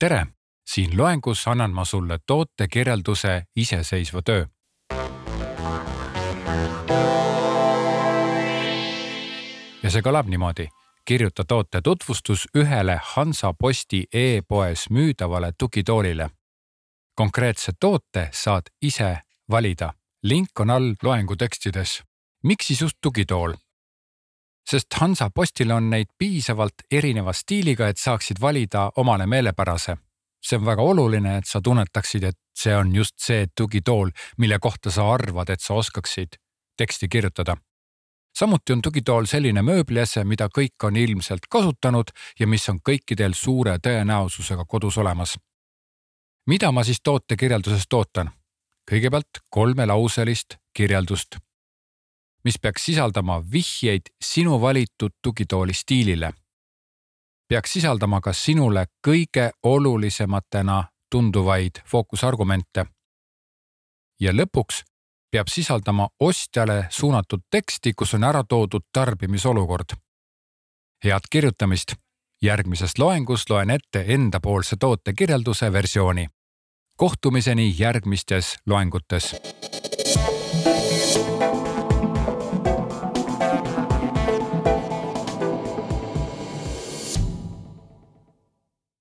tere, siin loengus annan ma sulle tootekirjelduse iseseisva töö. ja see kõlab niimoodi, kirjuta toote tutvustus ühele Hansaposti e-poes müüdavale tugitoolile. konkreetse toote saad ise valida, link on all loengu tekstides. miks siis just tugitool? Sest Hansapostil on neid piisavalt erineva stiiliga, et saaksid valida omale meelepärase. see on väga oluline, et sa tunnetaksid, et see on just see tugitool, mille kohta sa arvad, et sa oskaksid teksti kirjutada. samuti on tugitool selline mööbliase, mida kõik on ilmselt kasutanud ja mis on kõikidel suure tõenäosusega kodus olemas. mida ma siis tootekirjeldusest ootan? kõigepealt kolmelauselist kirjeldust mis peaks sisaldama vihjeid sinu valitud tugitooli stiilile. peaks sisaldama ka sinule kõige olulisematena tunduvaid fookusargumente. ja lõpuks peab sisaldama ostjale suunatud teksti, kus on ära toodud tarbimisolukord. head kirjutamist. järgmises loengus loen ette endapoolse tootekirjelduse versiooni. kohtumiseni järgmistes loengutes